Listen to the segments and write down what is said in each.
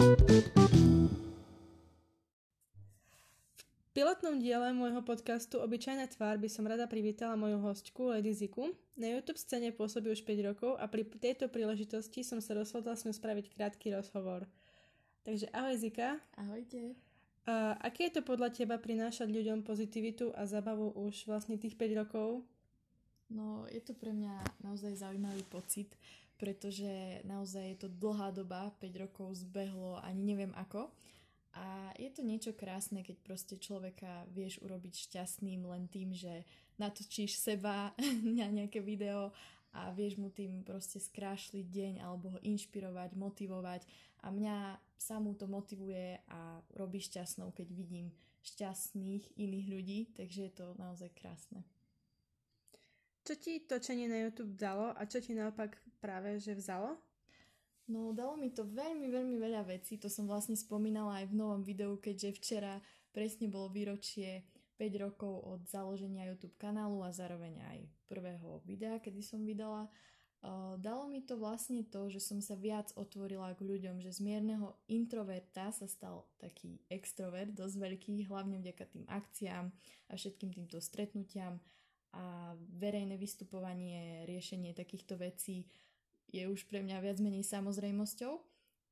V pilotnom diele môjho podcastu Obyčajná tvár by som rada privítala moju hostku Lady Ziku. Na YouTube scéne pôsobí už 5 rokov a pri tejto príležitosti som sa rozhodla s ňou spraviť krátky rozhovor. Takže ahoj Zika. Ahojte. A aké je to podľa teba prinášať ľuďom pozitivitu a zabavu už vlastne tých 5 rokov? No, je to pre mňa naozaj zaujímavý pocit, pretože naozaj je to dlhá doba, 5 rokov zbehlo, ani neviem ako. A je to niečo krásne, keď proste človeka vieš urobiť šťastným len tým, že natočíš seba na nejaké video a vieš mu tým proste skrášliť deň alebo ho inšpirovať, motivovať a mňa samú to motivuje a robí šťastnou, keď vidím šťastných iných ľudí, takže je to naozaj krásne. Čo ti točenie na YouTube dalo a čo ti naopak práve že vzalo? No, dalo mi to veľmi, veľmi veľa vecí. To som vlastne spomínala aj v novom videu, keďže včera presne bolo výročie 5 rokov od založenia YouTube kanálu a zároveň aj prvého videa, kedy som vydala. Dalo mi to vlastne to, že som sa viac otvorila k ľuďom, že z mierneho introverta sa stal taký extrovert, dosť veľký, hlavne vďaka tým akciám a všetkým týmto stretnutiam a verejné vystupovanie, riešenie takýchto vecí je už pre mňa viac menej samozrejmosťou.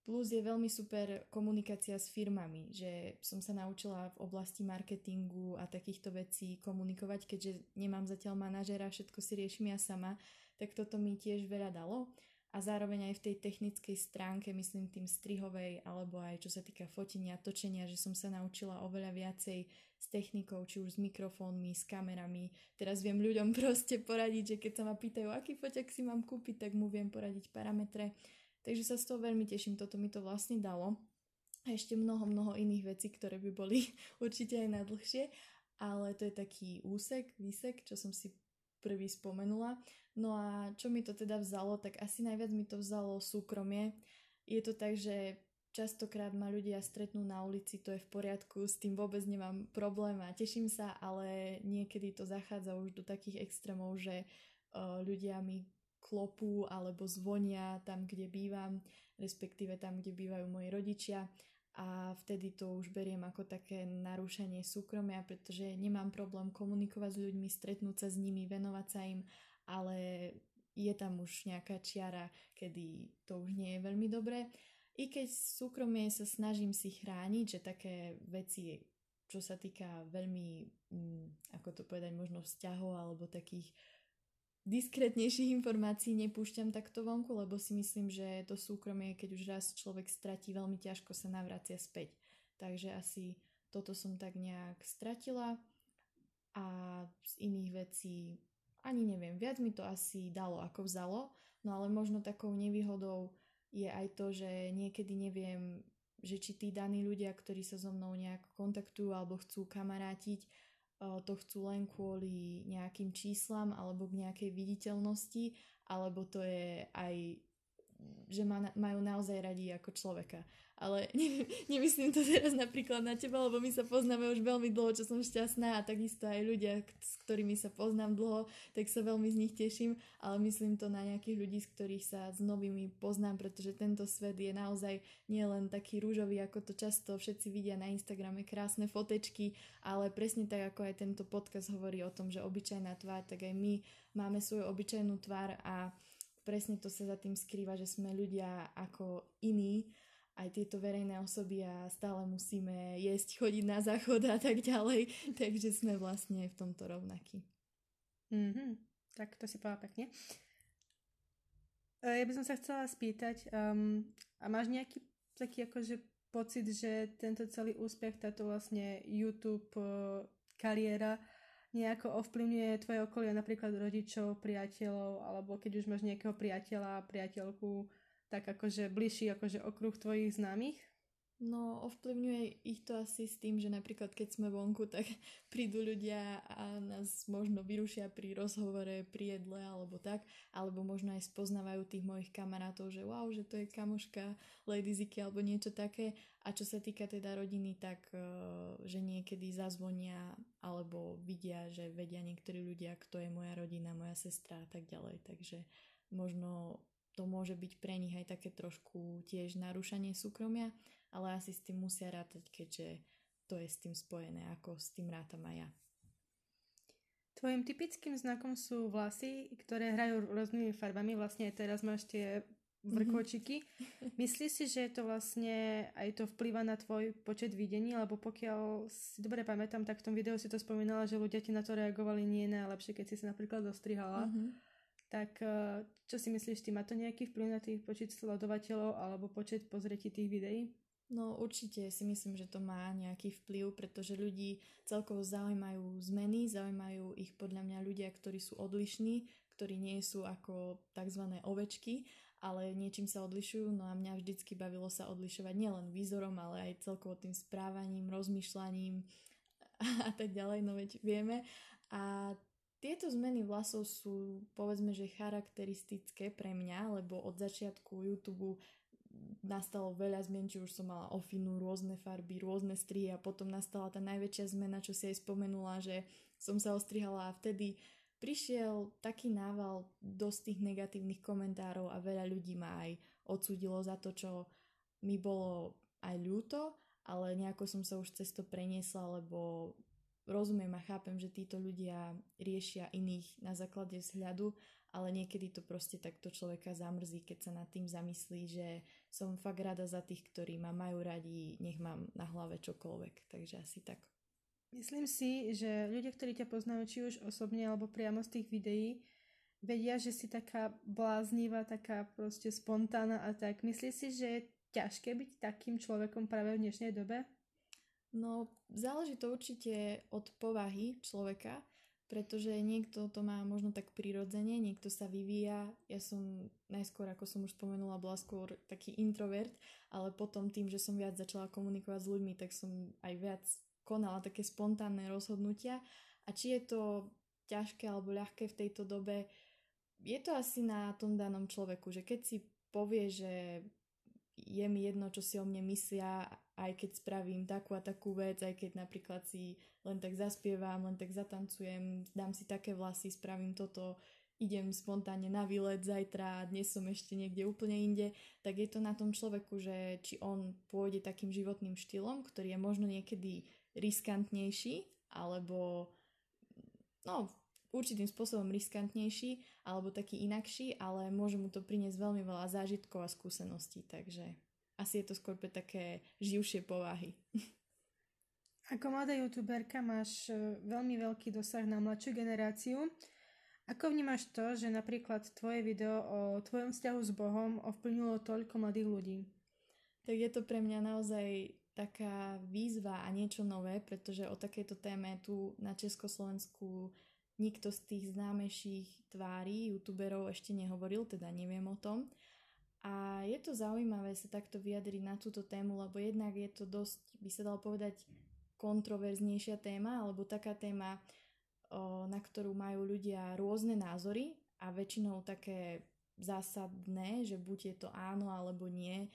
Plus je veľmi super komunikácia s firmami, že som sa naučila v oblasti marketingu a takýchto vecí komunikovať, keďže nemám zatiaľ manažera, všetko si riešim ja sama, tak toto mi tiež veľa dalo. A zároveň aj v tej technickej stránke, myslím tým strihovej, alebo aj čo sa týka fotenia, točenia, že som sa naučila oveľa viacej s technikou, či už s mikrofónmi, s kamerami. Teraz viem ľuďom proste poradiť, že keď sa ma pýtajú, aký foťak si mám kúpiť, tak mu viem poradiť parametre. Takže sa z toho veľmi teším, toto mi to vlastne dalo. A ešte mnoho, mnoho iných vecí, ktoré by boli určite aj na dlhšie, ale to je taký úsek, výsek, čo som si prvý spomenula. No a čo mi to teda vzalo, tak asi najviac mi to vzalo súkromie. Je to tak, že Častokrát ma ľudia stretnú na ulici, to je v poriadku, s tým vôbec nemám problém a teším sa, ale niekedy to zachádza už do takých extrémov, že uh, ľudia mi klopú alebo zvonia tam, kde bývam, respektíve tam, kde bývajú moji rodičia a vtedy to už beriem ako také narušenie súkromia, pretože nemám problém komunikovať s ľuďmi, stretnúť sa s nimi, venovať sa im, ale je tam už nejaká čiara, kedy to už nie je veľmi dobré. I keď súkromie sa snažím si chrániť, že také veci, čo sa týka veľmi, mm, ako to povedať, možno vzťahov alebo takých diskrétnejších informácií nepúšťam takto vonku, lebo si myslím, že to súkromie, keď už raz človek stratí, veľmi ťažko sa navracia späť. Takže asi toto som tak nejak stratila a z iných vecí ani neviem, viac mi to asi dalo ako vzalo, no ale možno takou nevýhodou je aj to, že niekedy neviem, že či tí daní ľudia, ktorí sa so mnou nejak kontaktujú alebo chcú kamarátiť, eh, to chcú len kvôli nejakým číslam alebo k nejakej viditeľnosti, alebo to je aj že ma, majú naozaj radi ako človeka. Ale ne, nemyslím to teraz napríklad na teba, lebo my sa poznáme už veľmi dlho, čo som šťastná a takisto aj ľudia, s ktorými sa poznám dlho, tak sa veľmi z nich teším, ale myslím to na nejakých ľudí, s ktorých sa s novými poznám, pretože tento svet je naozaj nielen taký rúžový, ako to často všetci vidia na Instagrame, krásne fotečky, ale presne tak, ako aj tento podcast hovorí o tom, že obyčajná tvár, tak aj my máme svoju obyčajnú tvár a presne to sa za tým skrýva, že sme ľudia ako iní aj tieto verejné osoby a stále musíme jesť, chodiť na záchod a tak ďalej, takže sme vlastne v tomto rovnakí. Mm-hmm. Tak to si povedala pekne. E, ja by som sa chcela spýtať, um, a máš nejaký taký akože pocit, že tento celý úspech, táto vlastne YouTube uh, kariéra nejako ovplyvňuje tvoje okolie, napríklad rodičov, priateľov, alebo keď už máš nejakého priateľa, priateľku, tak akože bližší akože okruh tvojich známych? No, ovplyvňuje ich to asi s tým, že napríklad keď sme vonku, tak prídu ľudia a nás možno vyrušia pri rozhovore, pri jedle alebo tak, alebo možno aj spoznávajú tých mojich kamarátov, že wow, že to je kamoška Lady Ziki alebo niečo také. A čo sa týka teda rodiny, tak eh, že niekedy zazvonia alebo vidia, že vedia niektorí ľudia, kto je moja rodina, moja sestra a tak ďalej. Takže možno to môže byť pre nich aj také trošku tiež narušanie súkromia, ale asi s tým musia rátať, keďže to je s tým spojené, ako s tým rátam aj ja. Tvojim typickým znakom sú vlasy, ktoré hrajú rôznymi farbami. Vlastne aj teraz máš tie vrkočiky. Mm-hmm. Myslíš si, že to vlastne aj to vplýva na tvoj počet videní? Lebo pokiaľ si dobre pamätám, tak v tom videu si to spomínala, že ľudia ti na to reagovali nie najlepšie, keď si sa napríklad dostrihala. Mm-hmm. Tak eh, čo si myslíš, ty má to nejaký vplyv na tých počet sledovateľov alebo počet pozretí tých videí? No určite si myslím, že to má nejaký vplyv, pretože ľudí celkovo zaujímajú zmeny, zaujímajú ich podľa mňa ľudia, ktorí sú odlišní, ktorí nie sú ako tzv. ovečky, ale niečím sa odlišujú. No a mňa vždycky bavilo sa odlišovať nielen výzorom, ale aj celkovo tým správaním, rozmýšľaním a tak ďalej, no veď vieme. A tieto zmeny vlasov sú povedzme, že charakteristické pre mňa, lebo od začiatku YouTube nastalo veľa zmien, či už som mala ofinu, rôzne farby, rôzne strihy a potom nastala tá najväčšia zmena, čo si aj spomenula, že som sa ostrihala a vtedy prišiel taký nával dosť tých negatívnych komentárov a veľa ľudí ma aj odsúdilo za to, čo mi bolo aj ľúto, ale nejako som sa už cez preniesla, lebo rozumiem a chápem, že títo ľudia riešia iných na základe vzhľadu, ale niekedy to proste takto človeka zamrzí, keď sa nad tým zamyslí, že som fakt rada za tých, ktorí ma majú radi, nech mám na hlave čokoľvek. Takže asi tak. Myslím si, že ľudia, ktorí ťa poznajú, či už osobne alebo priamo z tých videí, vedia, že si taká bláznivá, taká proste spontánna a tak. Myslíš si, že je ťažké byť takým človekom práve v dnešnej dobe? No, záleží to určite od povahy človeka, pretože niekto to má možno tak prirodzene, niekto sa vyvíja. Ja som najskôr, ako som už spomenula, bola skôr taký introvert, ale potom tým, že som viac začala komunikovať s ľuďmi, tak som aj viac konala také spontánne rozhodnutia. A či je to ťažké alebo ľahké v tejto dobe, je to asi na tom danom človeku, že keď si povie, že je mi jedno, čo si o mne myslia, aj keď spravím takú a takú vec, aj keď napríklad si len tak zaspievam, len tak zatancujem, dám si také vlasy, spravím toto, idem spontánne na výlet zajtra dnes som ešte niekde úplne inde, tak je to na tom človeku, že či on pôjde takým životným štýlom, ktorý je možno niekedy riskantnejší, alebo no, určitým spôsobom riskantnejší, alebo taký inakší, ale môže mu to priniesť veľmi veľa zážitkov a skúseností, takže asi je to skôr pre také živšie povahy. Ako mladá youtuberka máš e, veľmi veľký dosah na mladšiu generáciu. Ako vnímaš to, že napríklad tvoje video o tvojom vzťahu s Bohom ovplyvnilo toľko mladých ľudí? Tak je to pre mňa naozaj taká výzva a niečo nové, pretože o takejto téme tu na Československu nikto z tých známejších tvári youtuberov ešte nehovoril, teda neviem o tom. A je to zaujímavé sa takto vyjadriť na túto tému, lebo jednak je to dosť, by sa dalo povedať, kontroverznejšia téma, alebo taká téma, na ktorú majú ľudia rôzne názory a väčšinou také zásadné, že buď je to áno alebo nie,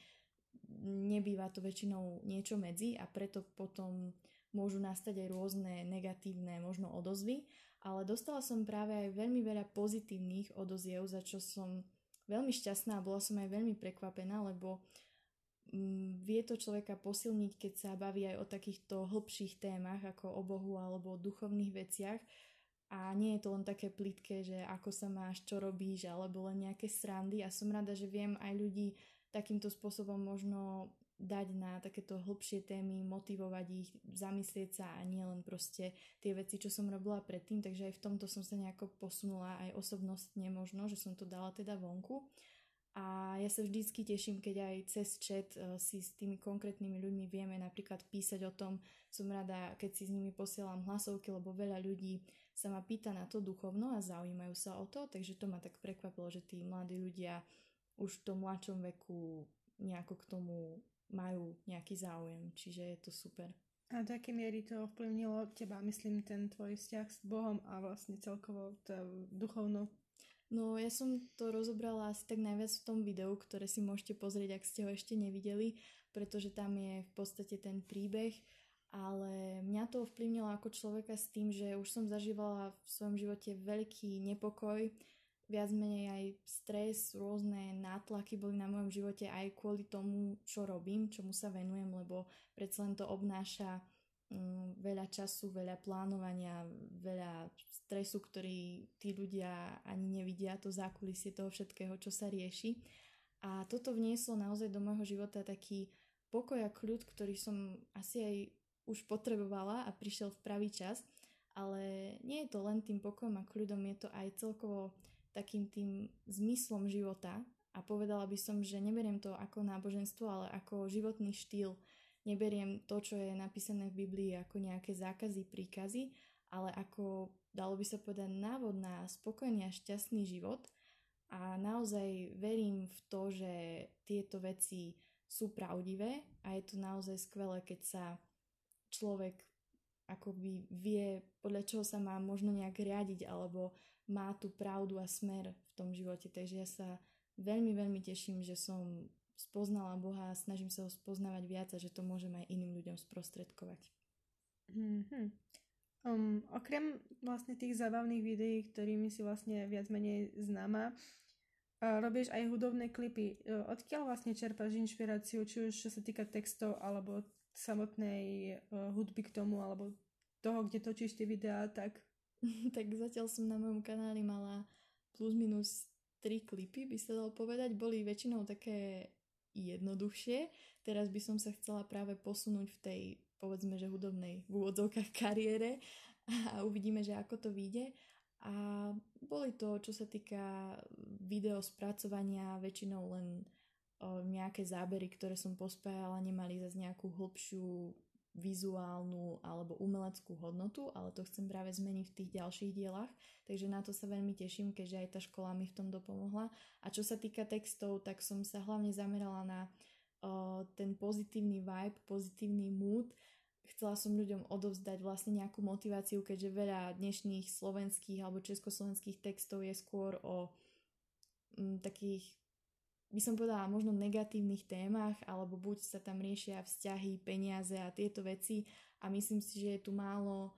nebýva to väčšinou niečo medzi a preto potom môžu nastať aj rôzne negatívne možno odozvy, ale dostala som práve aj veľmi veľa pozitívnych odoziev, za čo som veľmi šťastná a bola som aj veľmi prekvapená, lebo mm, vie to človeka posilniť, keď sa baví aj o takýchto hĺbších témach ako o Bohu alebo o duchovných veciach. A nie je to len také plitké, že ako sa máš, čo robíš alebo len nejaké srandy. A som rada, že viem aj ľudí takýmto spôsobom možno dať na takéto hlbšie témy, motivovať ich, zamyslieť sa a nie len proste tie veci, čo som robila predtým, takže aj v tomto som sa nejako posunula aj osobnostne možno, že som to dala teda vonku. A ja sa vždycky teším, keď aj cez chat uh, si s tými konkrétnymi ľuďmi vieme napríklad písať o tom. Som rada, keď si s nimi posielam hlasovky, lebo veľa ľudí sa ma pýta na to duchovno a zaujímajú sa o to, takže to ma tak prekvapilo, že tí mladí ľudia už v tom mladšom veku nejako k tomu majú nejaký záujem, čiže je to super. A do akej miery to ovplyvnilo teba, myslím, ten tvoj vzťah s Bohom a vlastne celkovo duchovno? No ja som to rozobrala asi tak najviac v tom videu, ktoré si môžete pozrieť, ak ste ho ešte nevideli, pretože tam je v podstate ten príbeh, ale mňa to ovplyvnilo ako človeka s tým, že už som zažívala v svojom živote veľký nepokoj, viac menej aj stres, rôzne nátlaky boli na mojom živote aj kvôli tomu, čo robím, čomu sa venujem, lebo predsa len to obnáša um, veľa času, veľa plánovania, veľa stresu, ktorý tí ľudia ani nevidia, to zákulisie toho všetkého, čo sa rieši. A toto vnieslo naozaj do môjho života taký pokoj a kľud, ktorý som asi aj už potrebovala a prišiel v pravý čas. Ale nie je to len tým pokojom a kľudom, je to aj celkovo takým tým zmyslom života a povedala by som, že neberiem to ako náboženstvo, ale ako životný štýl. Neberiem to, čo je napísané v Biblii ako nejaké zákazy, príkazy, ale ako, dalo by sa povedať, návod na spokojný a šťastný život. A naozaj verím v to, že tieto veci sú pravdivé a je to naozaj skvelé, keď sa človek akoby vie, podľa čoho sa má možno nejak riadiť alebo má tú pravdu a smer v tom živote. Takže ja sa veľmi, veľmi teším, že som spoznala Boha a snažím sa ho spoznávať viac a že to môžem aj iným ľuďom sprostredkovať. Mm-hmm. Um, okrem vlastne tých zábavných videí, ktorými si vlastne viac menej známa, robíš aj hudobné klipy. Uh, odkiaľ vlastne čerpáš inšpiráciu, či už čo sa týka textov, alebo samotnej uh, hudby k tomu, alebo toho, kde točíš tie videá, tak tak zatiaľ som na mojom kanáli mala plus minus 3 klipy, by sa dalo povedať. Boli väčšinou také jednoduchšie. Teraz by som sa chcela práve posunúť v tej, povedzme, že hudobnej v úvodzovkách kariére a uvidíme, že ako to vyjde. A boli to, čo sa týka video spracovania, väčšinou len nejaké zábery, ktoré som pospájala, nemali zase nejakú hlbšiu vizuálnu alebo umeleckú hodnotu, ale to chcem práve zmeniť v tých ďalších dielach, takže na to sa veľmi teším, keďže aj tá škola mi v tom dopomohla. A čo sa týka textov, tak som sa hlavne zamerala na uh, ten pozitívny vibe, pozitívny mood. Chcela som ľuďom odovzdať vlastne nejakú motiváciu, keďže veľa dnešných slovenských alebo československých textov je skôr o m, takých by som povedala, možno negatívnych témach, alebo buď sa tam riešia vzťahy, peniaze a tieto veci. A myslím si, že je tu málo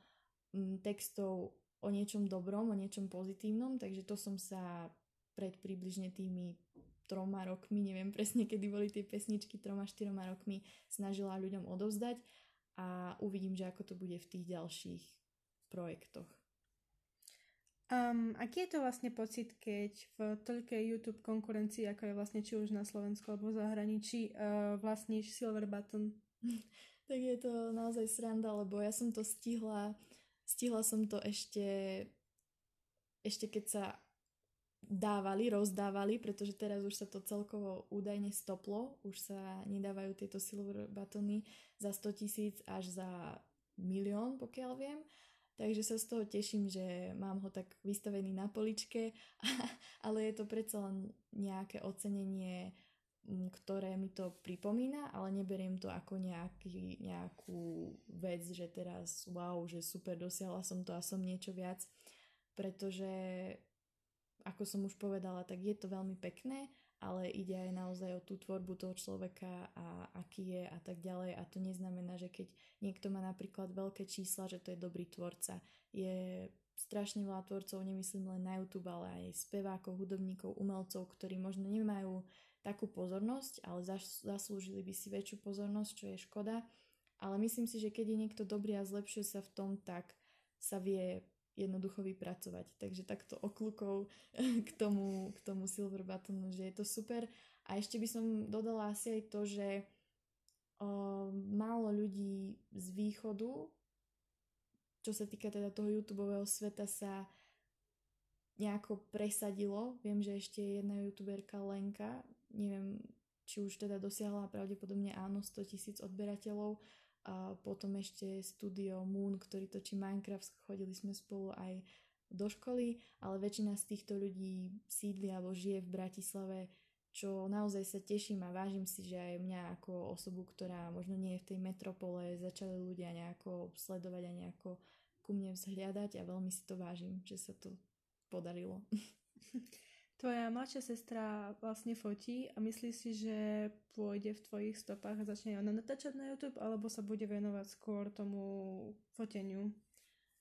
mm, textov o niečom dobrom, o niečom pozitívnom, takže to som sa pred približne tými troma rokmi, neviem presne kedy boli tie pesničky, troma, štyroma rokmi snažila ľuďom odovzdať. A uvidím, že ako to bude v tých ďalších projektoch. Um, aký je to vlastne pocit, keď v toľkej YouTube konkurencii, ako je vlastne či už na Slovensku alebo v zahraničí, uh, vlastníš Silver Button? tak je to naozaj sranda, lebo ja som to stihla, stihla som to ešte, ešte keď sa dávali, rozdávali, pretože teraz už sa to celkovo údajne stoplo, už sa nedávajú tieto silver batony za 100 tisíc až za milión, pokiaľ viem. Takže sa z toho teším, že mám ho tak vystavený na poličke, ale je to predsa len nejaké ocenenie, ktoré mi to pripomína, ale neberiem to ako nejaký, nejakú vec, že teraz wow, že super, dosiahla som to a som niečo viac, pretože ako som už povedala, tak je to veľmi pekné, ale ide aj naozaj o tú tvorbu toho človeka a aký je a tak ďalej. A to neznamená, že keď niekto má napríklad veľké čísla, že to je dobrý tvorca. Je strašne veľa tvorcov, nemyslím len na YouTube, ale aj spevákov, hudobníkov, umelcov, ktorí možno nemajú takú pozornosť, ale zaslúžili by si väčšiu pozornosť, čo je škoda. Ale myslím si, že keď je niekto dobrý a zlepšuje sa v tom, tak sa vie jednoducho vypracovať. Takže takto okľukov k tomu, k tomu Silver Buttonu, že je to super. A ešte by som dodala asi aj to, že o, málo ľudí z východu, čo sa týka teda toho youtube sveta, sa nejako presadilo. Viem, že ešte je jedna youtuberka Lenka, neviem, či už teda dosiahla pravdepodobne áno 100 tisíc odberateľov, a potom ešte studio Moon, ktorý točí Minecraft, chodili sme spolu aj do školy, ale väčšina z týchto ľudí sídli alebo žije v Bratislave, čo naozaj sa teším a vážim si, že aj mňa ako osobu, ktorá možno nie je v tej metropole, začali ľudia nejako sledovať a nejako ku mne vzhliadať a veľmi si to vážim, že sa to podarilo. Tvoja mladšia sestra vlastne fotí a myslíš si, že pôjde v tvojich stopách a začne ona natáčať na YouTube alebo sa bude venovať skôr tomu foteniu?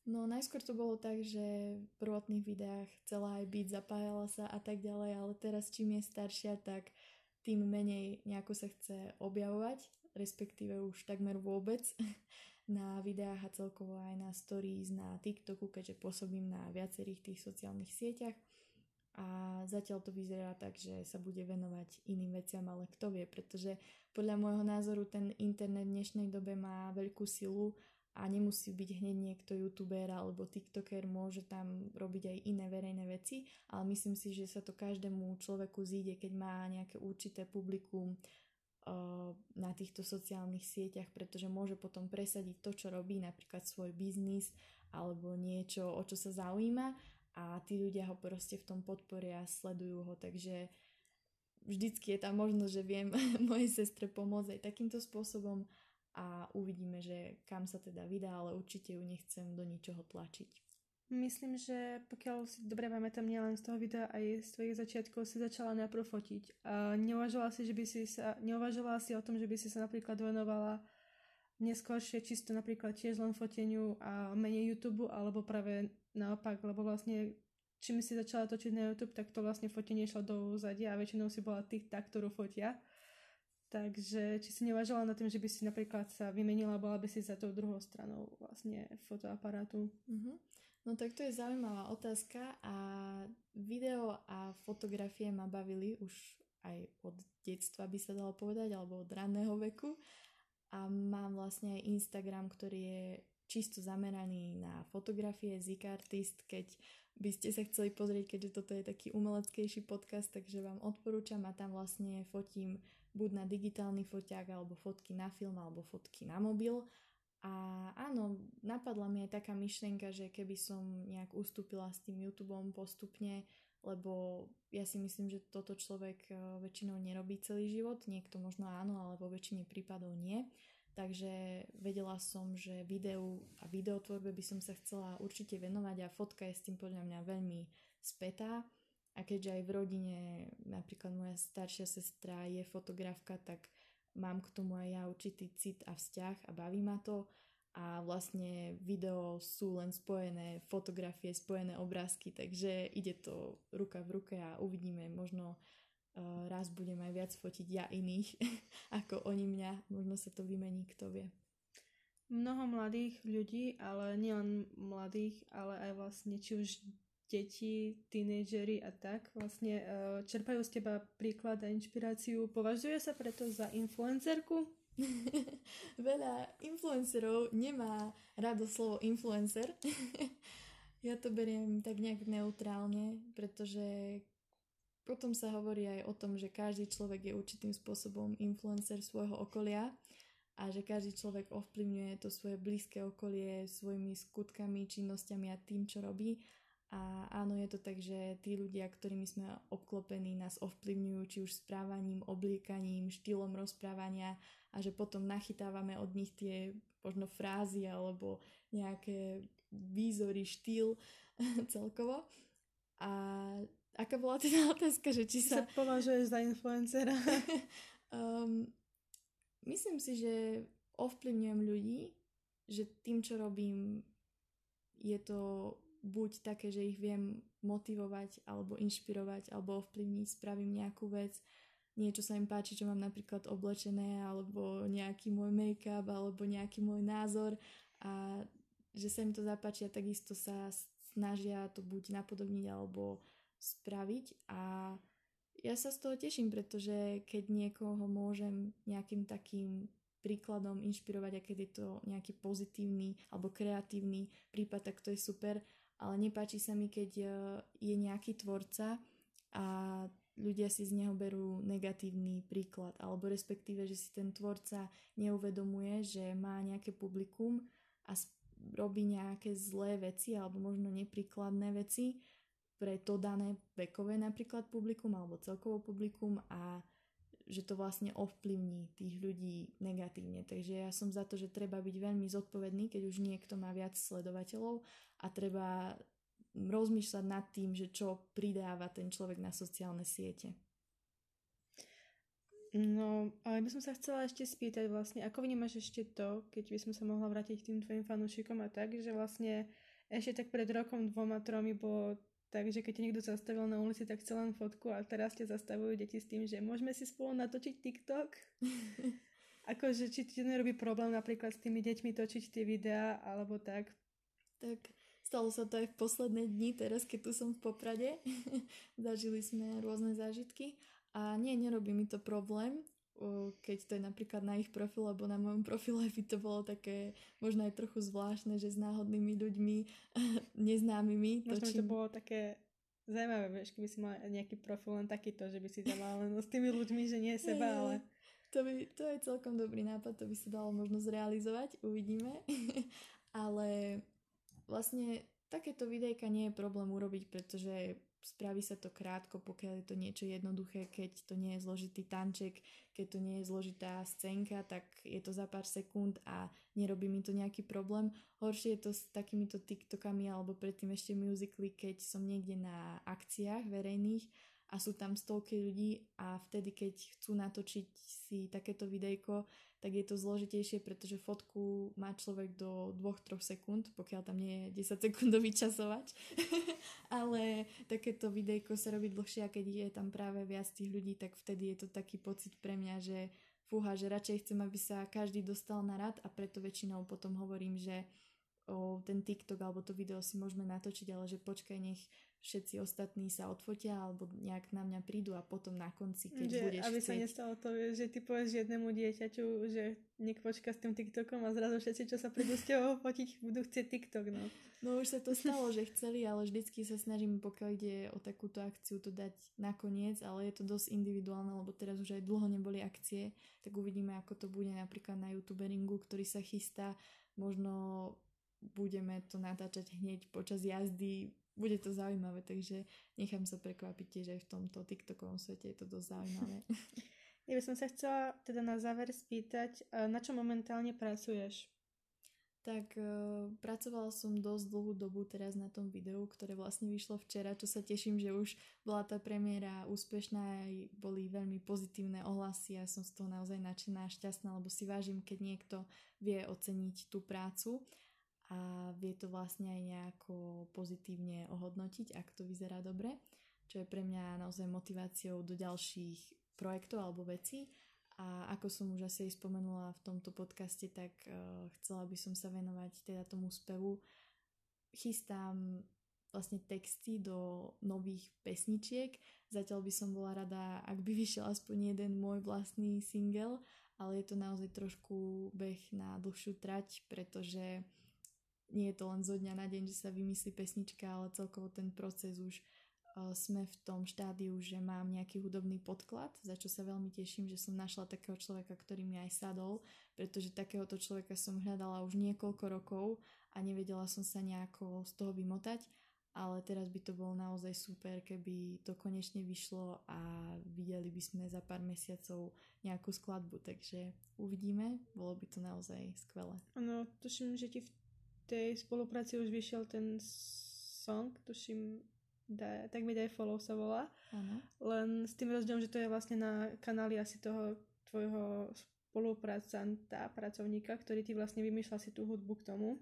No najskôr to bolo tak, že v prvotných videách chcela aj byť, zapájala sa a tak ďalej, ale teraz čím je staršia, tak tým menej nejako sa chce objavovať, respektíve už takmer vôbec na videách a celkovo aj na stories, na TikToku, keďže pôsobím na viacerých tých sociálnych sieťach a zatiaľ to vyzerá tak, že sa bude venovať iným veciam, ale kto vie, pretože podľa môjho názoru ten internet v dnešnej dobe má veľkú silu a nemusí byť hneď niekto youtuber alebo tiktoker, môže tam robiť aj iné verejné veci, ale myslím si, že sa to každému človeku zíde, keď má nejaké určité publikum uh, na týchto sociálnych sieťach, pretože môže potom presadiť to, čo robí, napríklad svoj biznis alebo niečo, o čo sa zaujíma a tí ľudia ho proste v tom podporia, sledujú ho, takže vždycky je tam možnosť, že viem mojej sestre pomôcť aj takýmto spôsobom a uvidíme, že kam sa teda vydá, ale určite ju nechcem do ničoho tlačiť. Myslím, že pokiaľ si dobre pamätám, nielen z toho videa, aj z tvojich začiatkov si začala najprv fotiť. Neuvažovala si, že by si sa, neuvažovala si o tom, že by si sa napríklad venovala neskôršie čisto napríklad tiež len foteniu a menej YouTube, alebo práve naopak, lebo vlastne čím si začala točiť na YouTube, tak to vlastne fotenie išlo do úzadia a väčšinou si bola tých tá, ktorú fotia. Takže či si nevažala na tým, že by si napríklad sa vymenila, bola by si za tou druhou stranou vlastne fotoaparátu? Uh-huh. No tak to je zaujímavá otázka a video a fotografie ma bavili už aj od detstva by sa dalo povedať, alebo od ranného veku. A mám vlastne aj Instagram, ktorý je čisto zameraný na fotografie, Zik Artist, keď by ste sa chceli pozrieť, keďže toto je taký umeleckejší podcast, takže vám odporúčam a tam vlastne fotím buď na digitálny foťák, alebo fotky na film, alebo fotky na mobil. A áno, napadla mi aj taká myšlienka, že keby som nejak ustúpila s tým YouTubeom postupne, lebo ja si myslím, že toto človek e, väčšinou nerobí celý život, niekto možno áno, ale vo väčšine prípadov nie. Takže vedela som, že videu a videotvorbe by som sa chcela určite venovať a fotka je s tým podľa mňa veľmi spätá. A keďže aj v rodine napríklad moja staršia sestra je fotografka, tak mám k tomu aj ja určitý cit a vzťah a baví ma to a vlastne video sú len spojené fotografie, spojené obrázky, takže ide to ruka v ruke a uvidíme, možno uh, raz budem aj viac fotiť ja iných ako oni mňa, možno sa to vymení, kto vie. Mnoho mladých ľudí, ale nielen mladých, ale aj vlastne či už deti, tínejdžeri a tak vlastne uh, čerpajú z teba príklad a inšpiráciu. Považuje sa preto za influencerku? Veľa influencerov nemá rado slovo influencer. ja to beriem tak nejak neutrálne, pretože potom sa hovorí aj o tom, že každý človek je určitým spôsobom influencer svojho okolia a že každý človek ovplyvňuje to svoje blízke okolie svojimi skutkami, činnosťami a tým, čo robí a áno, je to tak, že tí ľudia, ktorými sme obklopení, nás ovplyvňujú či už správaním, obliekaním, štýlom rozprávania a že potom nachytávame od nich tie možno frázy alebo nejaké výzory, štýl celkovo. A aká bola teda otázka, že či sa... sa považuješ za influencera? um, myslím si, že ovplyvňujem ľudí, že tým, čo robím, je to buď také, že ich viem motivovať alebo inšpirovať alebo ovplyvniť, spravím nejakú vec, niečo sa im páči, čo mám napríklad oblečené alebo nejaký môj make-up alebo nejaký môj názor. A že sa im to zapáči a takisto sa snažia to buď napodobniť alebo spraviť. A ja sa z toho teším, pretože keď niekoho môžem nejakým takým príkladom inšpirovať a keď je to nejaký pozitívny alebo kreatívny prípad, tak to je super. Ale nepáči sa mi, keď e, je nejaký tvorca a ľudia si z neho berú negatívny príklad, alebo respektíve, že si ten tvorca neuvedomuje, že má nejaké publikum a robí nejaké zlé veci alebo možno nepríkladné veci pre to dané vekové napríklad publikum alebo celkovo publikum a že to vlastne ovplyvní tých ľudí negatívne. Takže ja som za to, že treba byť veľmi zodpovedný, keď už niekto má viac sledovateľov a treba rozmýšľať nad tým, že čo pridáva ten človek na sociálne siete. No, ale by som sa chcela ešte spýtať vlastne, ako vnímaš ešte to, keď by som sa mohla vrátiť k tým tvojim fanúšikom a tak, že vlastne ešte tak pred rokom, dvoma, tromi bolo tak, že keď niekto zastavil na ulici, tak chcel len fotku a teraz ťa zastavujú deti s tým, že môžeme si spolu natočiť TikTok. akože či ti nerobí problém napríklad s tými deťmi točiť tie videá alebo tak. Tak stalo sa to aj v posledné dni, teraz keď tu som v Poprade. Zažili sme rôzne zážitky a nie, nerobí mi to problém keď to je napríklad na ich profil, alebo na mojom profile by to bolo také možno aj trochu zvláštne, že s náhodnými ľuďmi, neznámymi. Možno by to bolo také zaujímavé, vieš, keby si mal nejaký profil len takýto, že by si mal len s tými ľuďmi, že nie seba, ale... To, by, to je celkom dobrý nápad, to by sa dalo možno zrealizovať, uvidíme. ale vlastne takéto videjka nie je problém urobiť, pretože spraví sa to krátko, pokiaľ je to niečo jednoduché, keď to nie je zložitý tanček, keď to nie je zložitá scénka, tak je to za pár sekúnd a nerobí mi to nejaký problém. Horšie je to s takýmito TikTokami alebo predtým ešte musically, keď som niekde na akciách verejných a sú tam stovky ľudí a vtedy, keď chcú natočiť si takéto videjko, tak je to zložitejšie, pretože fotku má človek do 2-3 sekúnd, pokiaľ tam nie je 10 sekundový časovač. Ale takéto videjko sa robí dlhšie a keď je tam práve viac tých ľudí, tak vtedy je to taký pocit pre mňa, že fúha, že radšej chcem, aby sa každý dostal na rad a preto väčšinou potom hovorím, že o ten TikTok alebo to video si môžeme natočiť, ale že počkaj, nech všetci ostatní sa odfotia alebo nejak na mňa prídu a potom na konci, keď že, budeš aby chcieť... sa nestalo to, že ty povieš jednému dieťaťu, že nech počka s tým TikTokom a zrazu všetci, čo sa prídu s tebou fotiť, budú chcieť TikTok, no. No už sa to stalo, že chceli, ale vždycky sa snažím, pokiaľ ide o takúto akciu, to dať nakoniec, ale je to dosť individuálne, lebo teraz už aj dlho neboli akcie, tak uvidíme, ako to bude napríklad na youtuberingu, ktorý sa chystá. Možno budeme to natáčať hneď počas jazdy bude to zaujímavé, takže nechám sa prekvapiť tiež aj v tomto TikTokovom svete, je to dosť zaujímavé. Ja by som sa chcela teda na záver spýtať, na čo momentálne pracuješ? Tak uh, pracovala som dosť dlhú dobu teraz na tom videu, ktoré vlastne vyšlo včera, čo sa teším, že už bola tá premiéra úspešná, aj boli veľmi pozitívne ohlasy a som z toho naozaj nadšená a šťastná, lebo si vážim, keď niekto vie oceniť tú prácu a vie to vlastne aj nejako pozitívne ohodnotiť, ak to vyzerá dobre, čo je pre mňa naozaj motiváciou do ďalších projektov alebo vecí. A ako som už asi aj spomenula v tomto podcaste, tak uh, chcela by som sa venovať teda tomu spevu. Chystám vlastne texty do nových pesničiek. Zatiaľ by som bola rada, ak by vyšiel aspoň jeden môj vlastný single, ale je to naozaj trošku beh na dlhšiu trať, pretože nie je to len zo dňa na deň, že sa vymyslí pesnička, ale celkovo ten proces už uh, sme v tom štádiu, že mám nejaký hudobný podklad, za čo sa veľmi teším, že som našla takého človeka, ktorý mi aj sadol, pretože takéhoto človeka som hľadala už niekoľko rokov a nevedela som sa nejako z toho vymotať, ale teraz by to bolo naozaj super, keby to konečne vyšlo a videli by sme za pár mesiacov nejakú skladbu, takže uvidíme, bolo by to naozaj skvelé. Áno, tuším, že ti v tej spolupráci už vyšiel ten song, tuším, da, tak mi daj follow sa volá. Ano. Len s tým rozdielom, že to je vlastne na kanáli asi toho tvojho spolupracanta, pracovníka, ktorý ti vlastne vymýšľa si tú hudbu k tomu.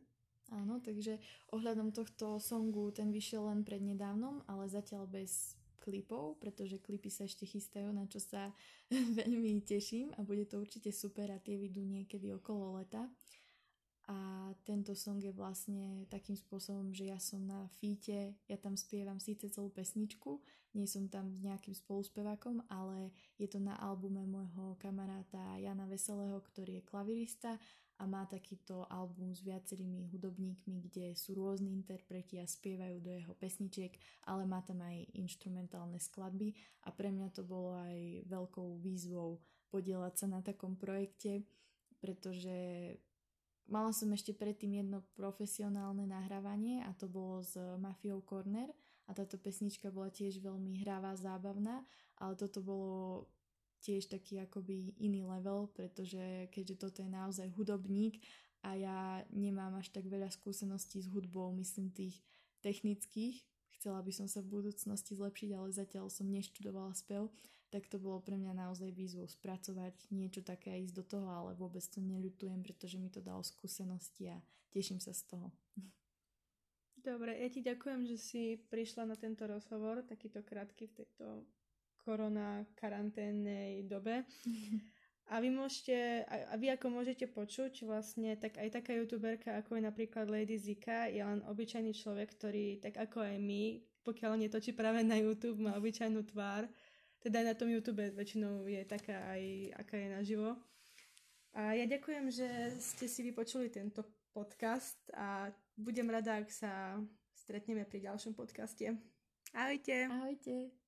Áno, takže ohľadom tohto songu ten vyšiel len prednedávnom, ale zatiaľ bez klipov, pretože klipy sa ešte chystajú, na čo sa veľmi teším a bude to určite super a tie vidú niekedy okolo leta a tento song je vlastne takým spôsobom, že ja som na fíte, ja tam spievam síce celú pesničku, nie som tam s nejakým spoluspevákom, ale je to na albume môjho kamaráta Jana Veselého, ktorý je klavirista a má takýto album s viacerými hudobníkmi, kde sú rôzni interpreti a spievajú do jeho pesničiek, ale má tam aj instrumentálne skladby a pre mňa to bolo aj veľkou výzvou podielať sa na takom projekte, pretože Mala som ešte predtým jedno profesionálne nahrávanie a to bolo s Mafiou Corner a táto pesnička bola tiež veľmi hravá, zábavná, ale toto bolo tiež taký akoby iný level, pretože keďže toto je naozaj hudobník a ja nemám až tak veľa skúseností s hudbou, myslím tých technických, chcela by som sa v budúcnosti zlepšiť, ale zatiaľ som neštudovala spev, tak to bolo pre mňa naozaj výzvou spracovať niečo také a ísť do toho, ale vôbec to neľutujem, pretože mi to dalo skúsenosti a teším sa z toho. Dobre, ja ti ďakujem, že si prišla na tento rozhovor, takýto krátky v tejto korona karanténnej dobe. A vy môžete, a vy ako môžete počuť, vlastne tak aj taká youtuberka, ako je napríklad Lady Zika, je len obyčajný človek, ktorý, tak ako aj my, pokiaľ netočí práve na YouTube, má obyčajnú tvár. Teda aj na tom YouTube väčšinou je taká aj, aká je naživo. A ja ďakujem, že ste si vypočuli tento podcast a budem rada, ak sa stretneme pri ďalšom podcaste. Ahojte. Ahojte.